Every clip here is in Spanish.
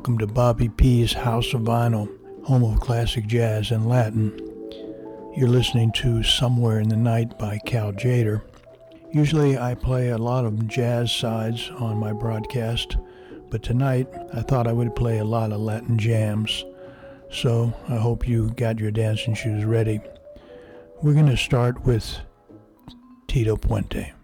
Welcome to Bobby P's House of Vinyl, home of classic jazz and Latin. You're listening to Somewhere in the Night by Cal Jader. Usually I play a lot of jazz sides on my broadcast, but tonight I thought I would play a lot of Latin jams. So I hope you got your dancing shoes ready. We're going to start with Tito Puente.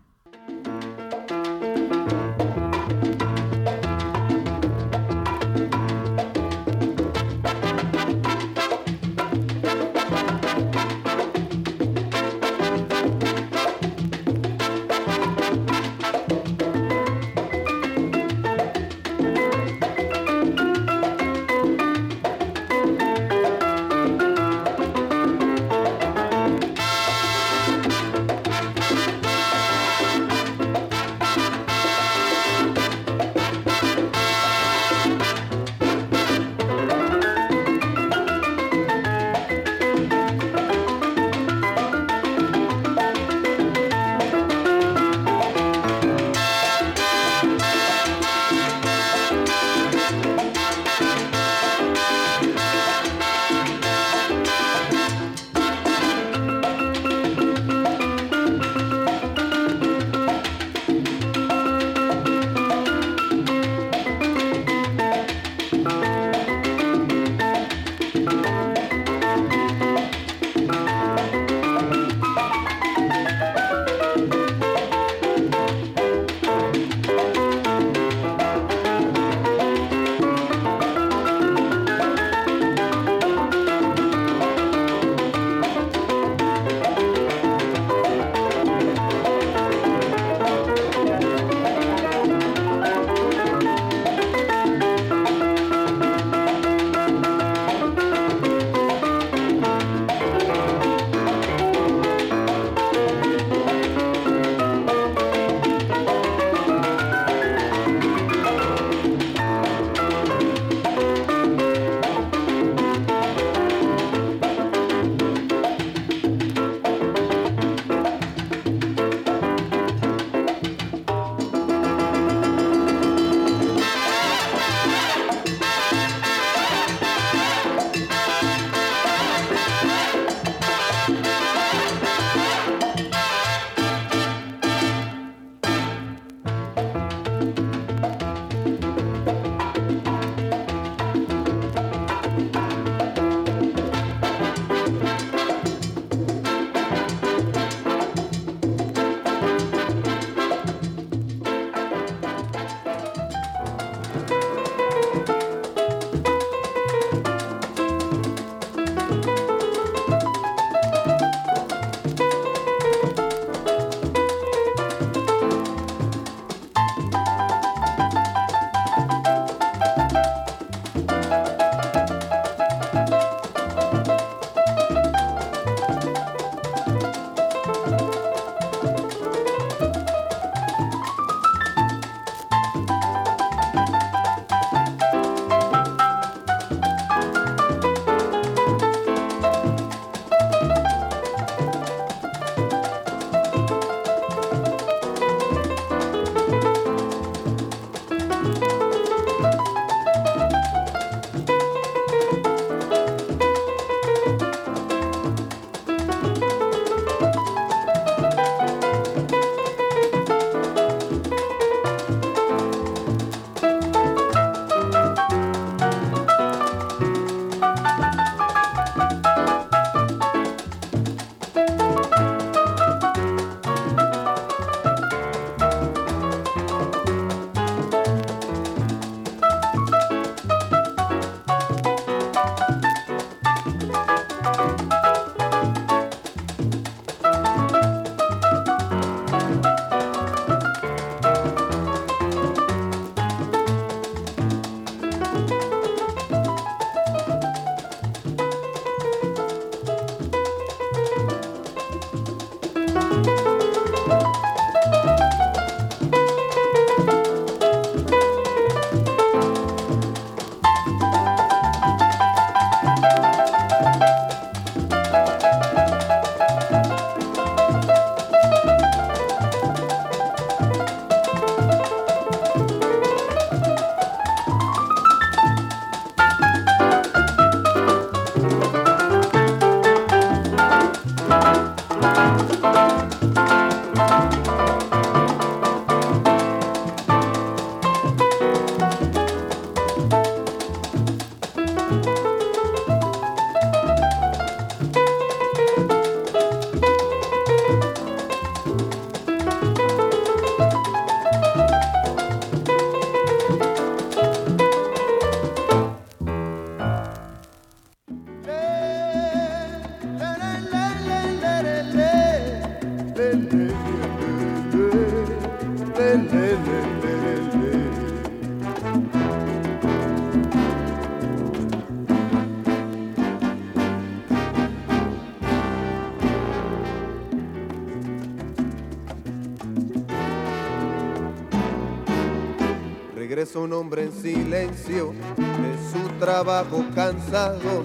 Regresa un hombre en silencio de su trabajo cansado.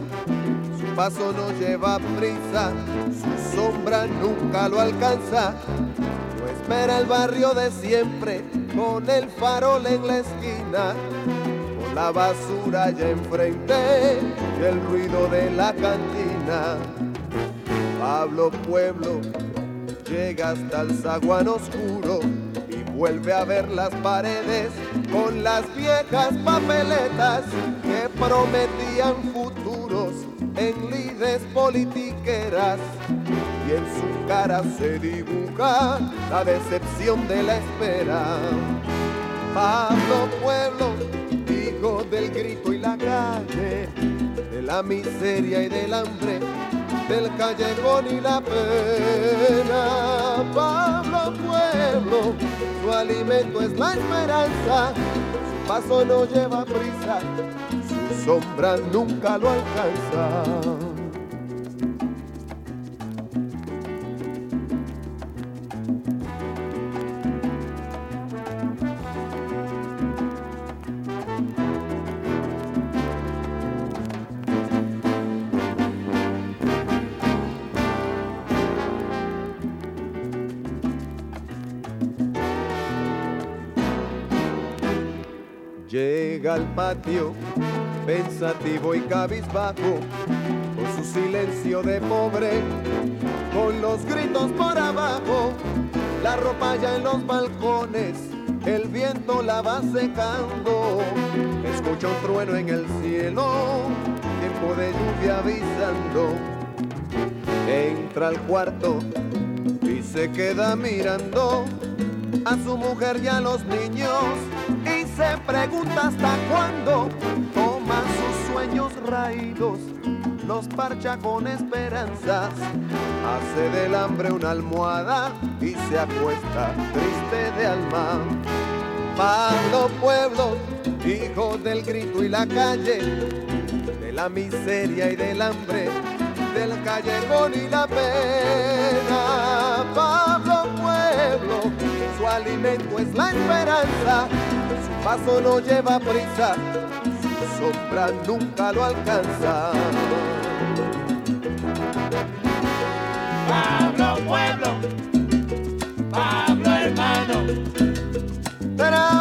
Su paso no lleva prisa, su sombra nunca lo alcanza. No espera el barrio de siempre con el farol en la esquina, con la basura ya enfrente y el ruido de la cantina. Pablo Pueblo llega hasta el zaguán oscuro vuelve a ver las paredes con las viejas papeletas que prometían futuros en lides politiqueras y en su cara se dibuja la decepción de la espera. Pablo Pueblo, hijo del grito y la calle, de la miseria y del hambre, del callejón y la pena. Pablo Pueblo, su alimento es la esperanza, su paso no lleva prisa, su sombra nunca lo alcanza. Llega al patio, pensativo y cabizbajo, con su silencio de pobre, con los gritos por abajo, la ropa ya en los balcones, el viento la va secando, escucha un trueno en el cielo, tiempo de lluvia avisando, entra al cuarto y se queda mirando a su mujer y a los niños se pregunta hasta cuándo toma sus sueños raídos, los parcha con esperanzas, hace del hambre una almohada y se acuesta triste de alma. Pablo Pueblo, hijo del grito y la calle, de la miseria y del hambre, del callejón y la pena. Pablo Pueblo, su alimento es la esperanza, paso no lleva prisa, su sombra nunca lo alcanza. Pablo Pueblo, Pablo hermano, trabajo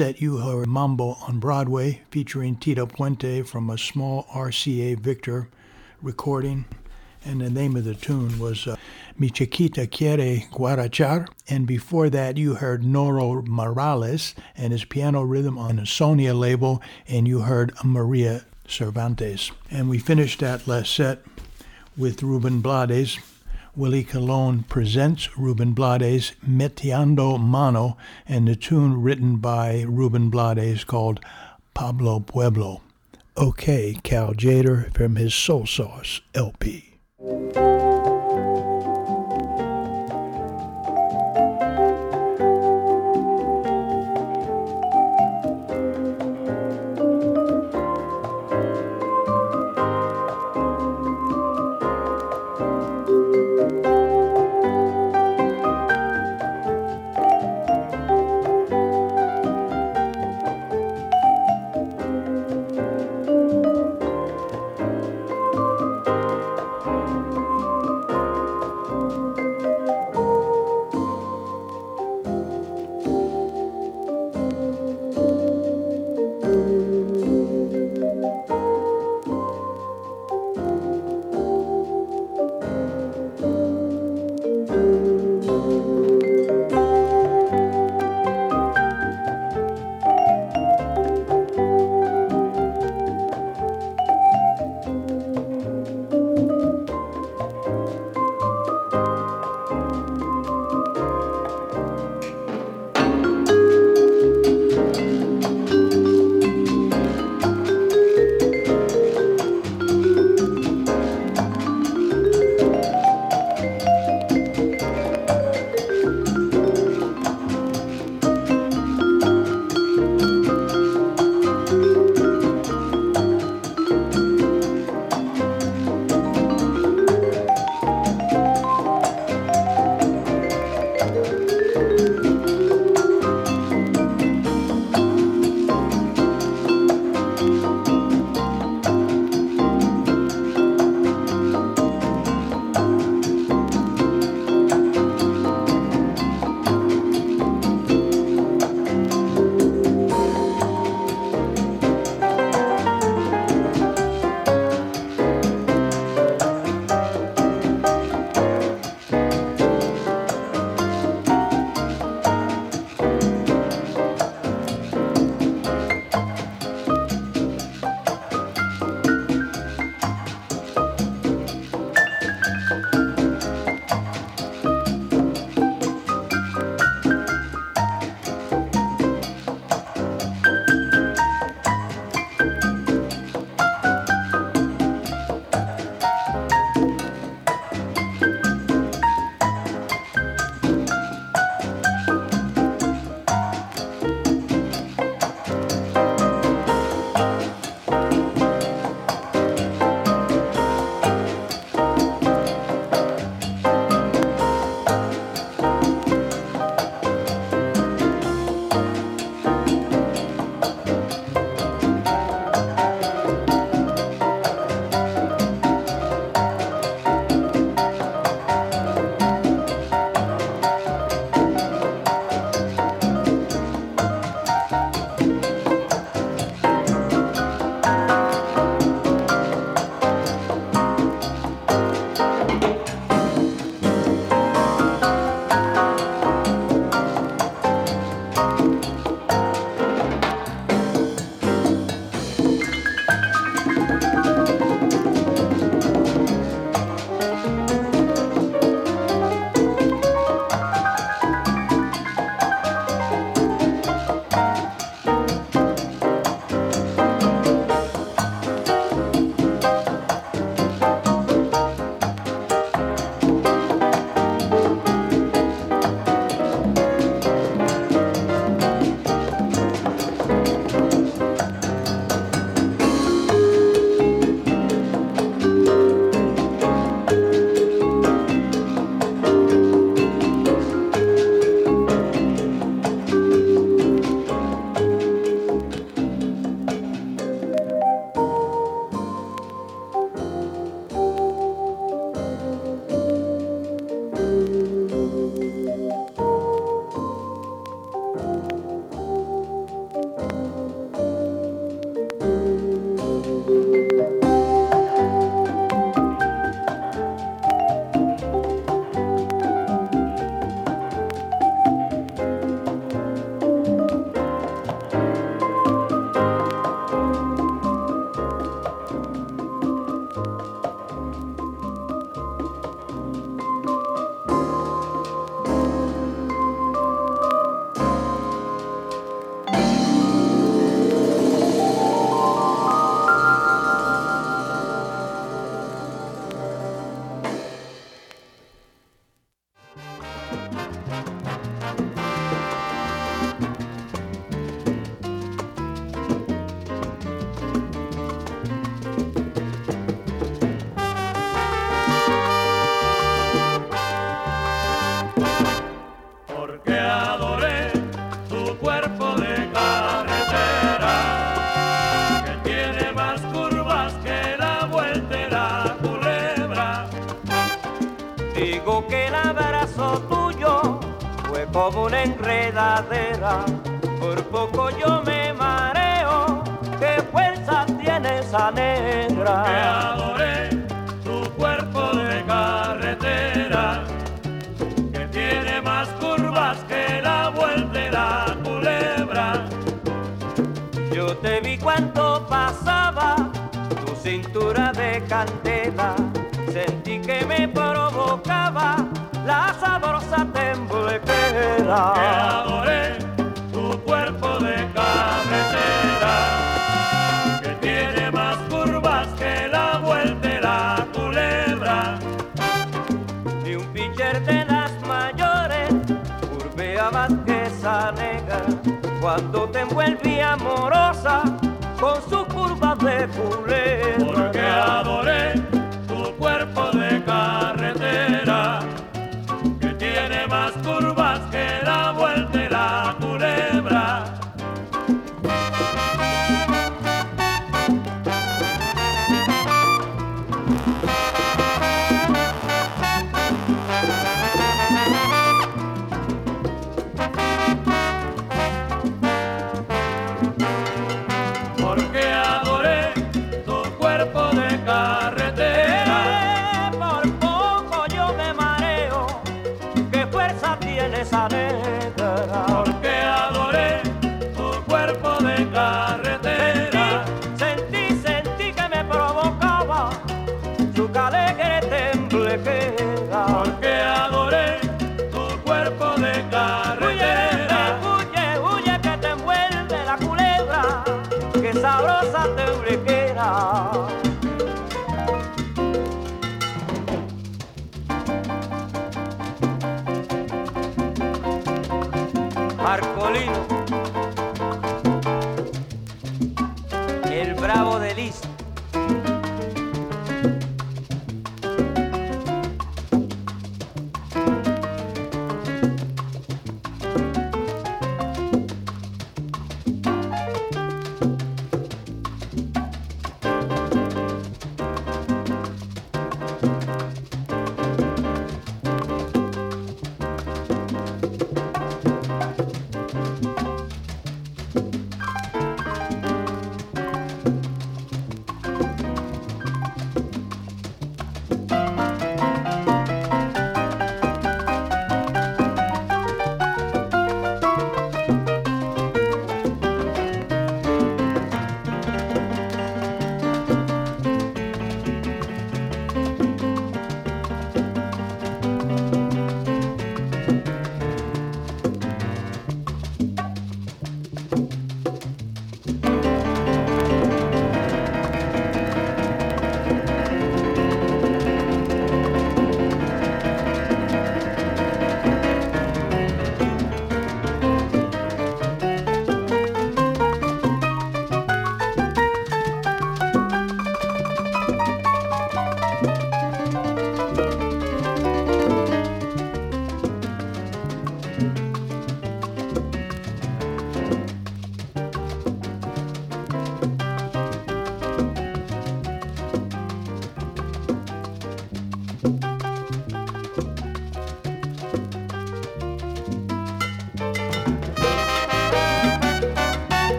set, you heard Mambo on Broadway featuring Tito Puente from a small RCA Victor recording. And the name of the tune was uh, Mi Chiquita Quiere Guarachar. And before that, you heard Noro Morales and his piano rhythm on the Sonia label. And you heard Maria Cervantes. And we finished that last set with Ruben Blades. Willie Colon presents Ruben Blades Metiando Mano and the tune written by Ruben Blades called Pablo Pueblo. Okay, Cal Jader from his Soul Sauce LP.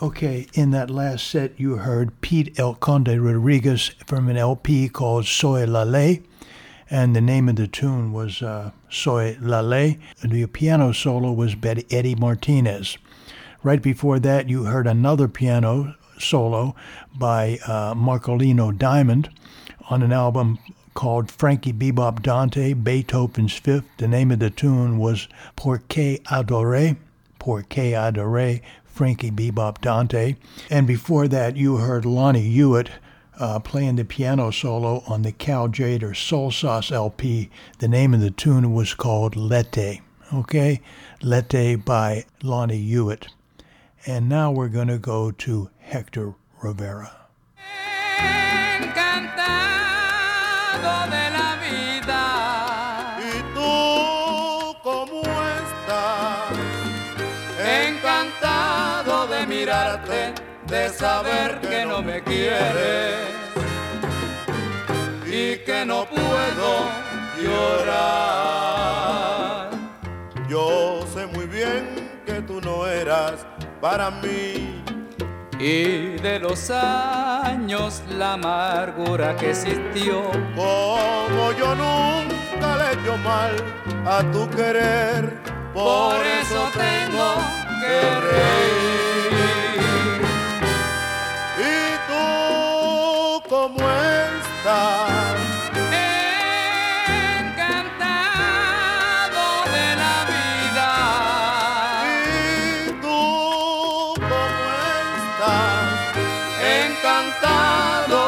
Okay, in that last set, you heard Pete El Conde Rodriguez from an LP called Soy La Ley, and the name of the tune was uh, Soy La Ley. The piano solo was Betty Eddie Martinez. Right before that, you heard another piano solo by uh, Marcolino Diamond on an album called Frankie Bebop Dante, Beethoven's Fifth. The name of the tune was Porque Adore. Porque Adore, Frankie Bebop Dante. And before that, you heard Lonnie Hewitt uh, playing the piano solo on the Cal Jader Soul Sauce LP. The name of the tune was called Lete. Okay? Lete by Lonnie Hewitt. And now we're going to go to Hector Rivera. encantado de la vida, de saber que no me quieres y que no puedo llorar. Yo sé muy bien que tú no eras para mí. Y de los años la amargura que existió, Como yo nunca le echo mal a tu querer. por eso tengo que reír.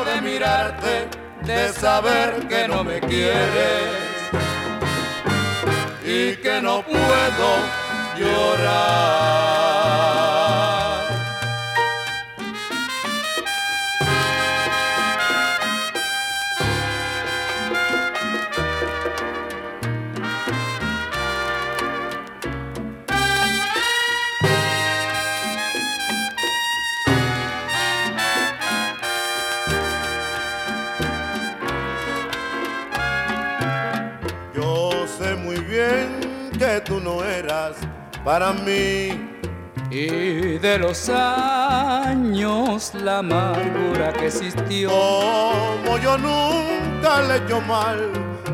De mirarte, de saber que no me quieres. Y que no puedo llorar. Para mí. Y de los años la amargura que existió, Como yo nunca le echo mal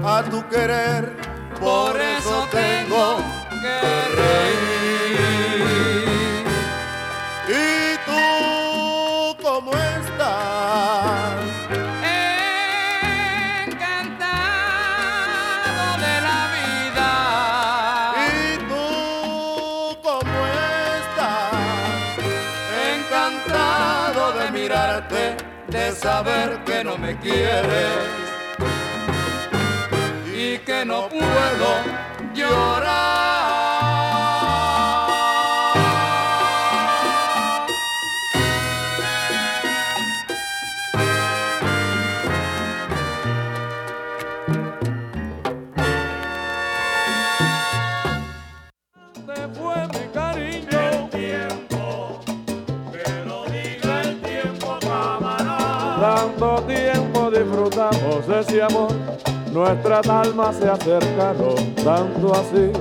a tu querer. por eso tengo que de saber que no me quieres y que no puedo llorar. De ese amor, nuestras almas se acercaron tanto así.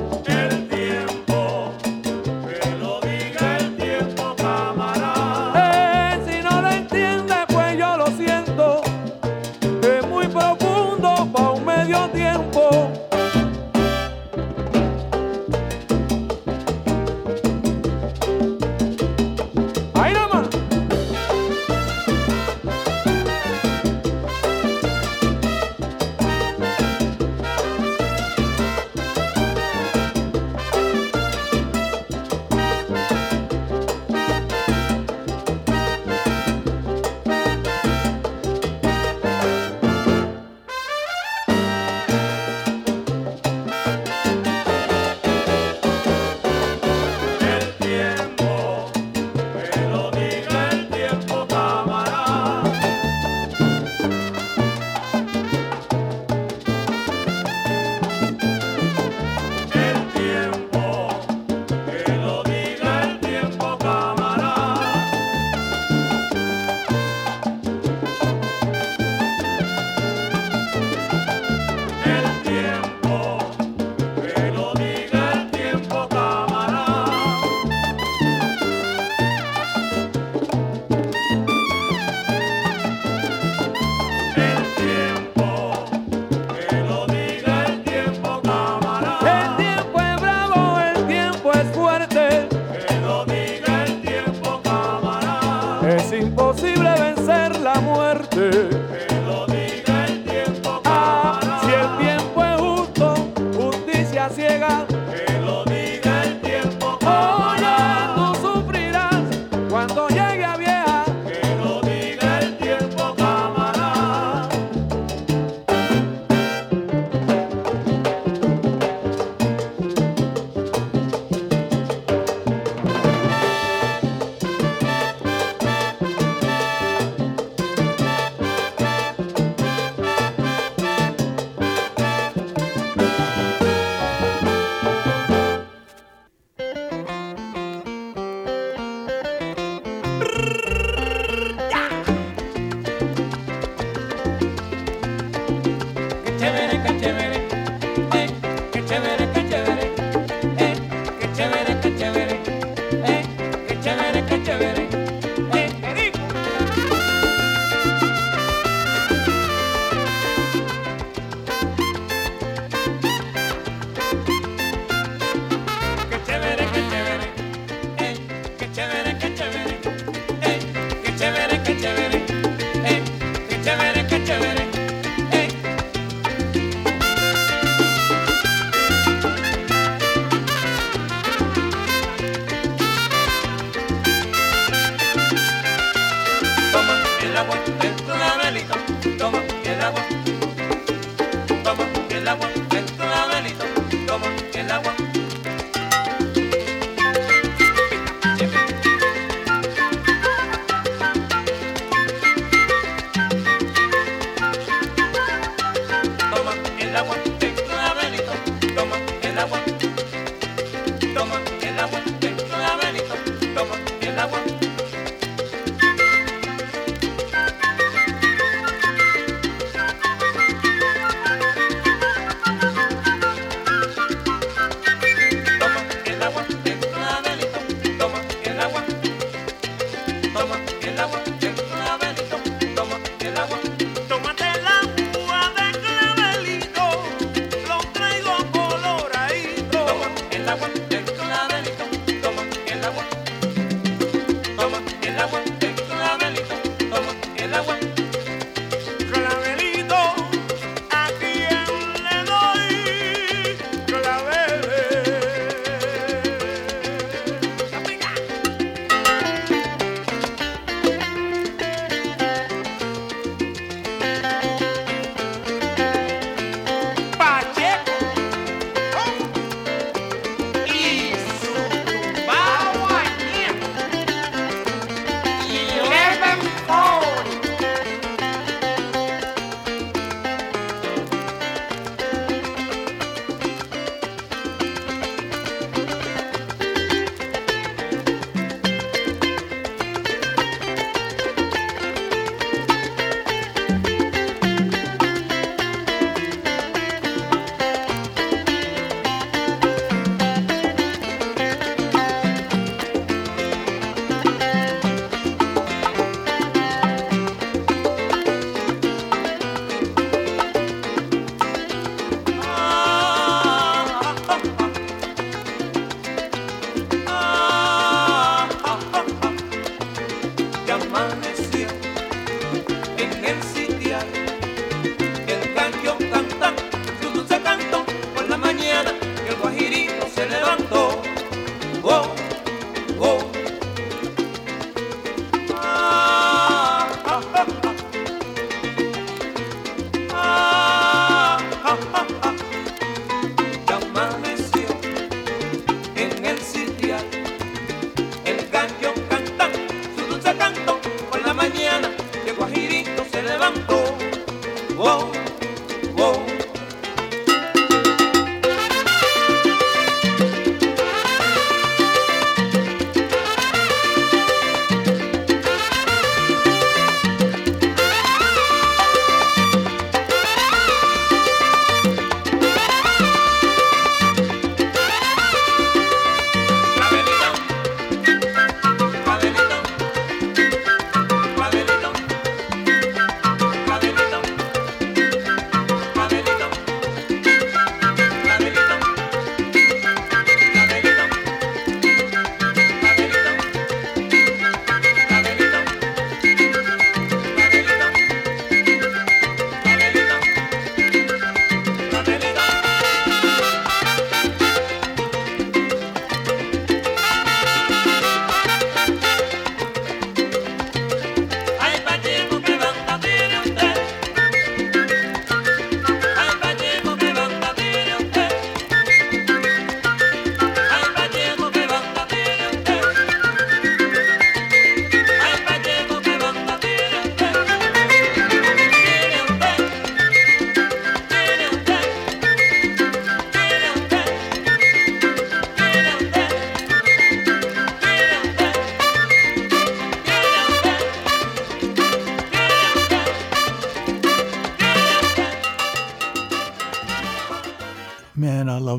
Yeah.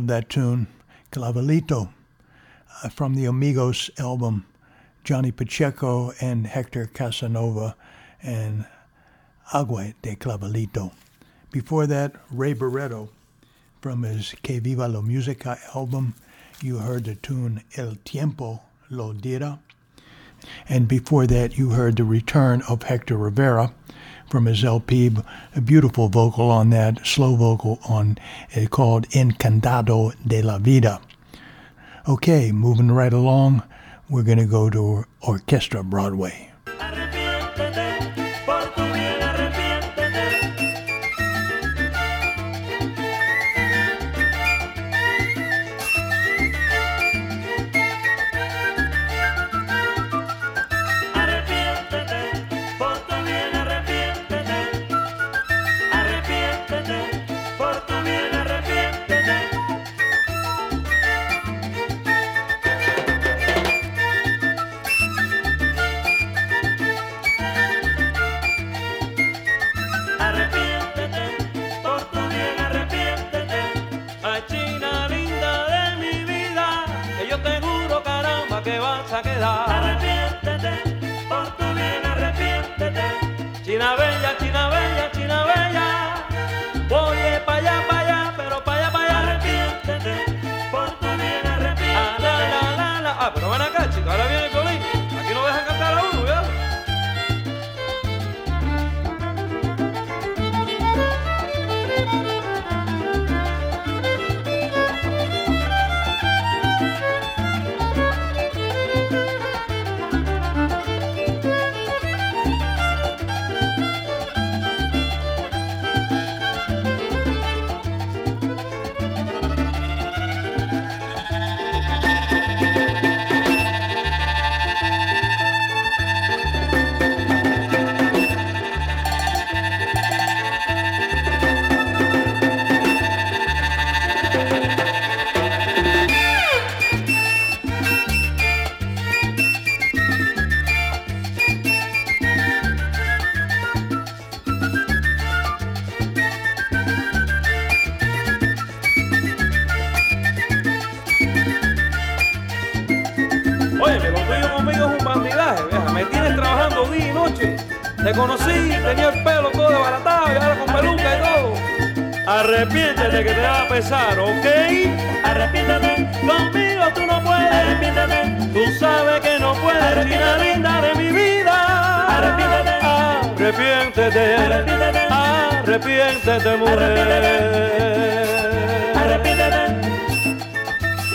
That tune. Clavelito uh, from the Amigos album. Johnny Pacheco and Hector Casanova and Agua de Clavelito. Before that, Ray Barretto from his Que Viva la Musica album. You heard the tune El Tiempo Lo Dira. And before that, you heard the return of Hector Rivera from his LP, a beautiful vocal on that, slow vocal on it called Encantado de la Vida. Okay, moving right along, we're going to go to Orchestra Broadway. வணக்கம் que te va a pesar, ¿ok? Arrepiéntete, conmigo tú no puedes. Arrepiéntete, tú sabes que no puedes. Arrepiéntete, linda de mi vida. Arrepiéntete, arrepiéntete, arrepiéntete, arrepiéntete mujer. Arrepiéntete,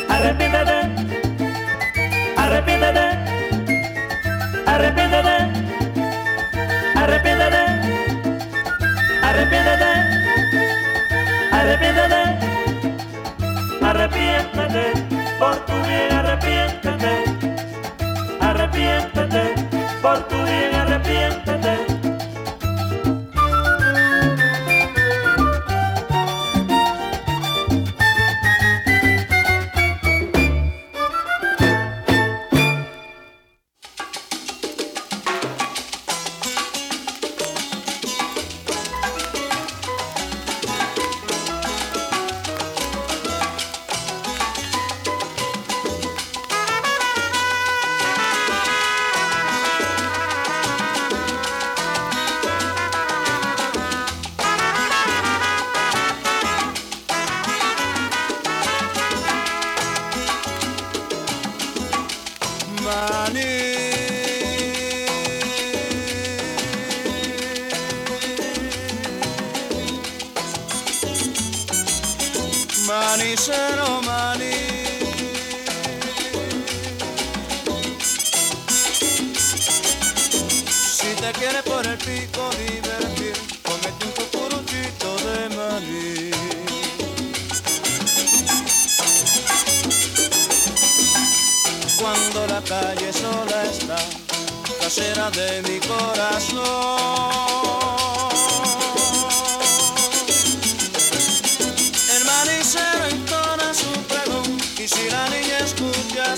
arrepiéntete, arrepiéntete, arrepiéntete, arrepiéntete arrepiéntete, arrepiéntete, por tu bien arrepiéntete, arrepiéntete, por tu bien arrepiéntete. Si te quieres por el pico divertir, comete un cucuruchito de maní. Cuando la calle sola está, casera de mi corazón.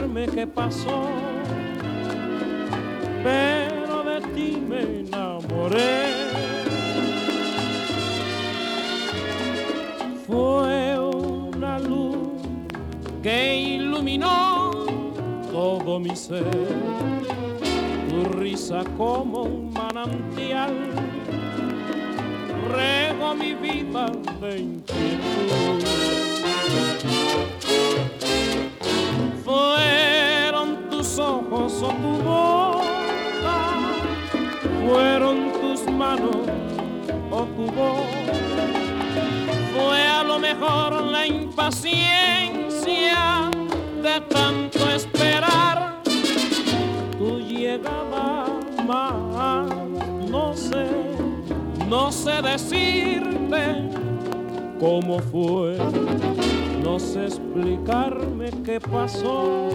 explicarme qué pasó, pero de ti me enamoré. Fue una luz que iluminó todo mi ser tu risa como un manantial, rego mi vida de cómo fue, no sé explicarme qué pasó,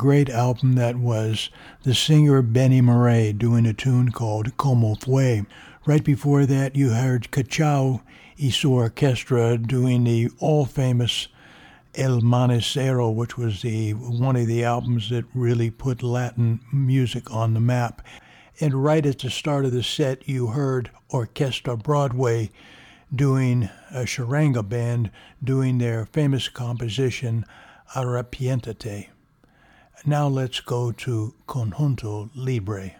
great album that was the singer Benny Murray doing a tune called Como Fue. Right before that, you heard Cachao y su Orchestra doing the all famous El Manicero, which was the one of the albums that really put Latin music on the map. And right at the start of the set, you heard Orchestra Broadway doing a charanga band doing their famous composition Arrepiéntate. Now let's go to Conjunto Libre.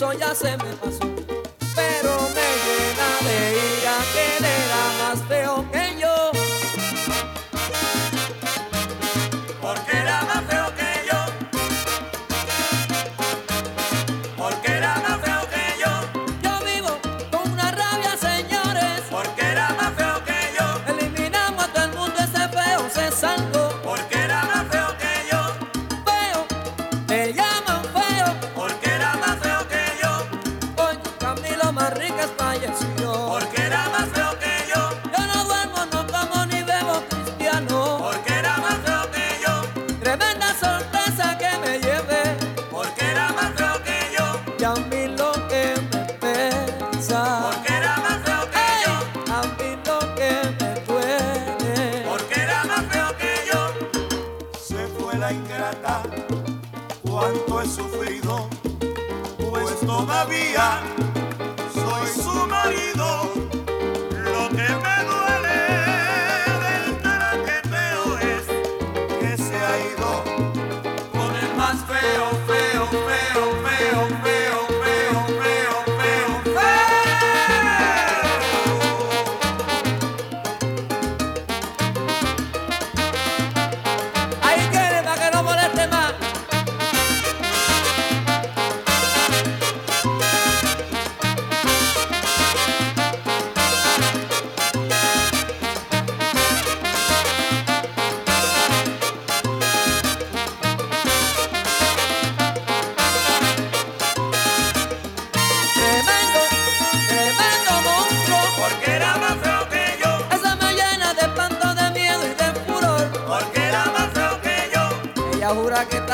Eso ya se me pasó,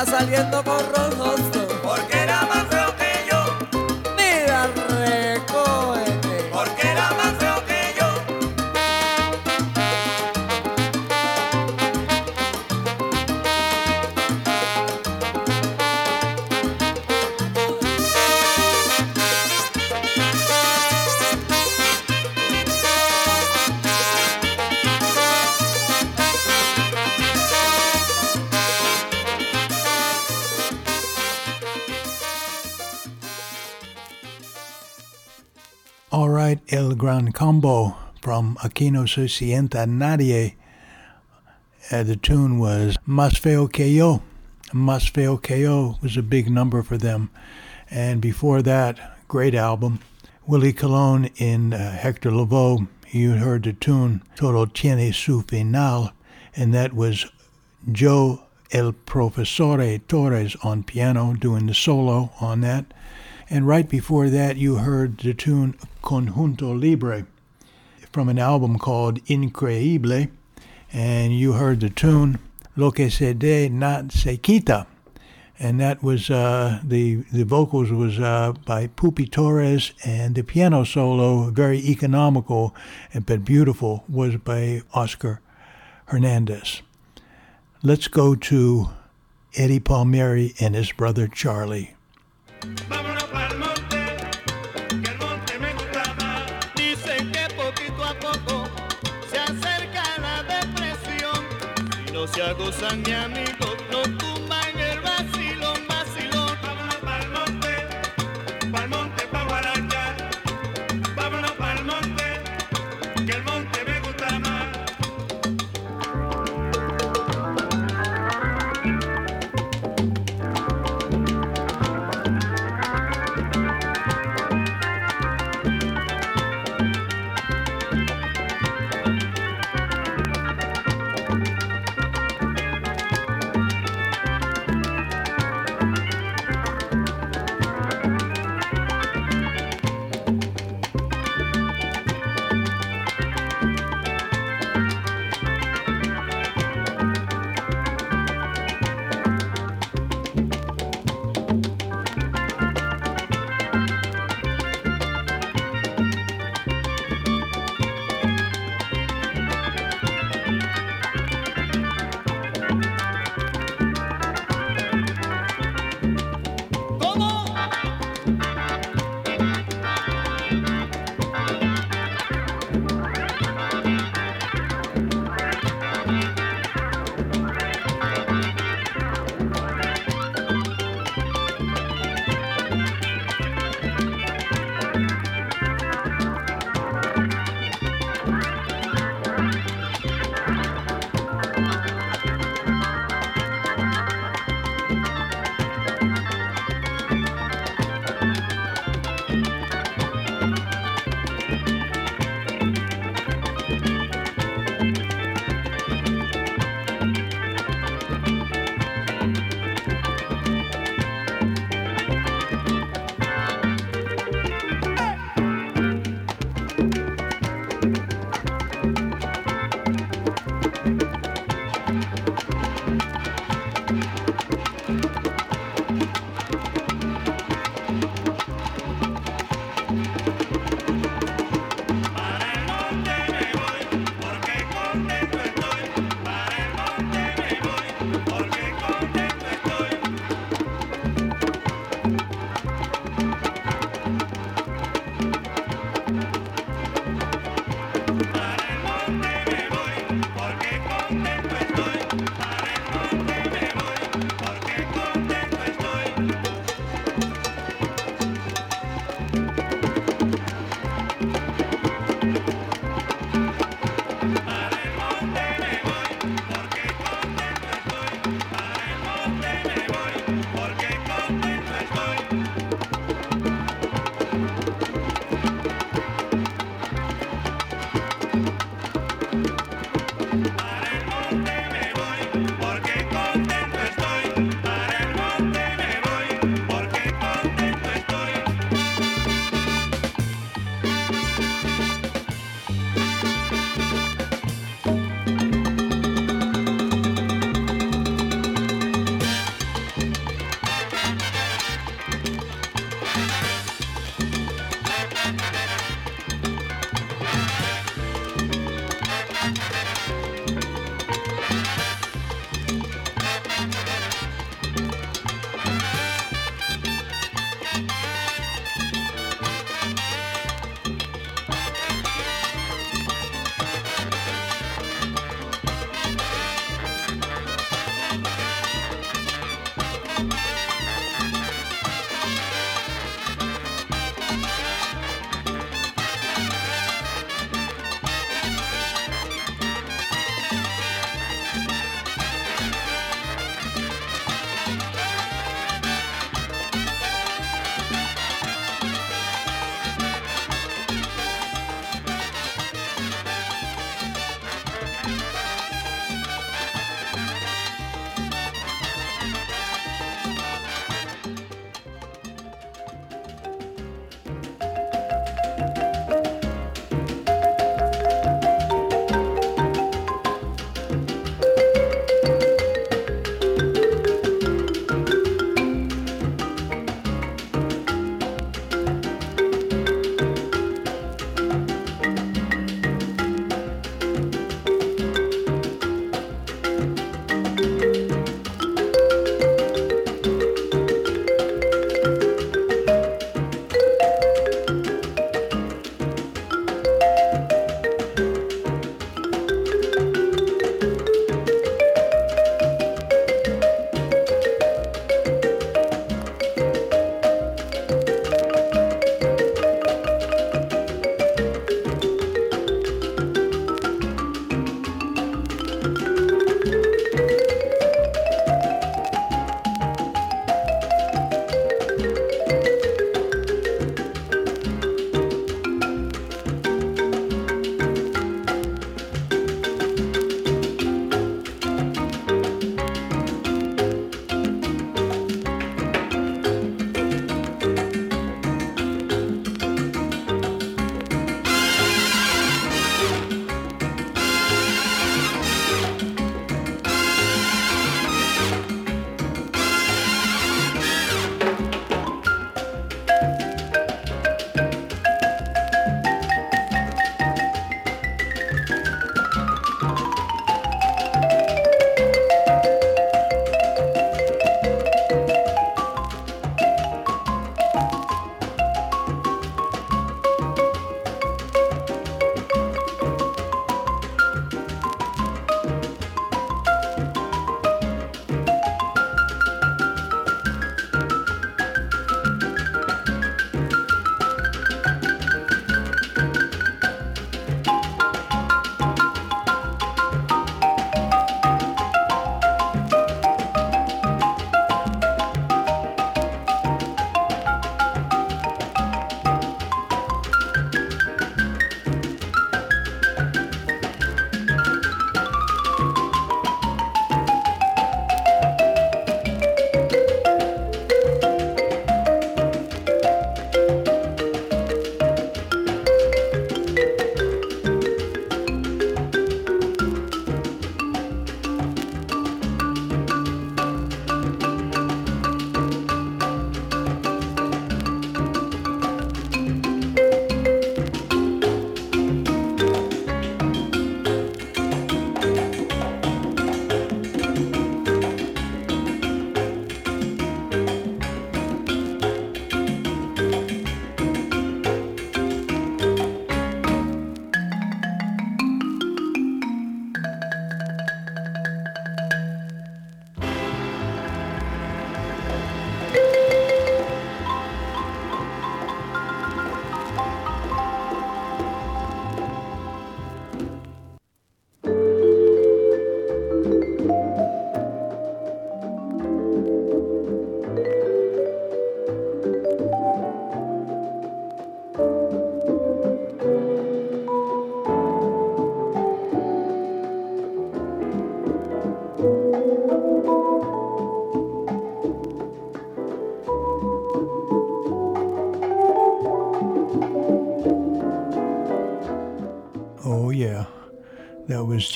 saliendo Combo from Aquino se nadie. Uh, the tune was Más feo que yo. Más feo que yo was a big number for them. And before that, great album. Willie Colon in uh, Hector Lavoe. You heard the tune Todo tiene su final. And that was Joe El Profesore Torres on piano doing the solo on that. And right before that, you heard the tune Conjunto Libre from an album called Increíble. And you heard the tune Lo que se de not se quita. And that was uh, the the vocals was uh, by Pupi Torres, and the piano solo, very economical but beautiful, was by Oscar Hernandez. Let's go to Eddie Palmieri and his brother Charlie. gozan mi amigos, no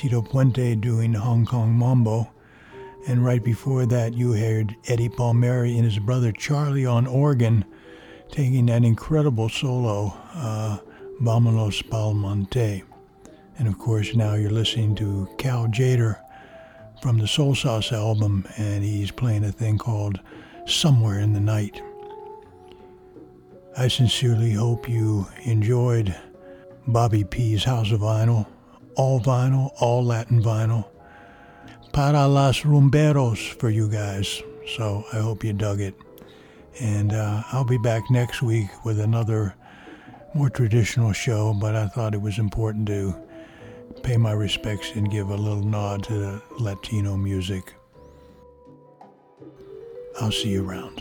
Tito Puente doing Hong Kong Mambo. And right before that, you heard Eddie Palmieri and his brother Charlie on organ taking that incredible solo, uh, Vámonos Pal Monte. And of course, now you're listening to Cal Jader from the Soul Sauce album, and he's playing a thing called Somewhere in the Night. I sincerely hope you enjoyed Bobby P's House of Vinyl, all vinyl, all Latin vinyl. Para las rumberos for you guys. So I hope you dug it. And uh, I'll be back next week with another more traditional show, but I thought it was important to pay my respects and give a little nod to Latino music. I'll see you around.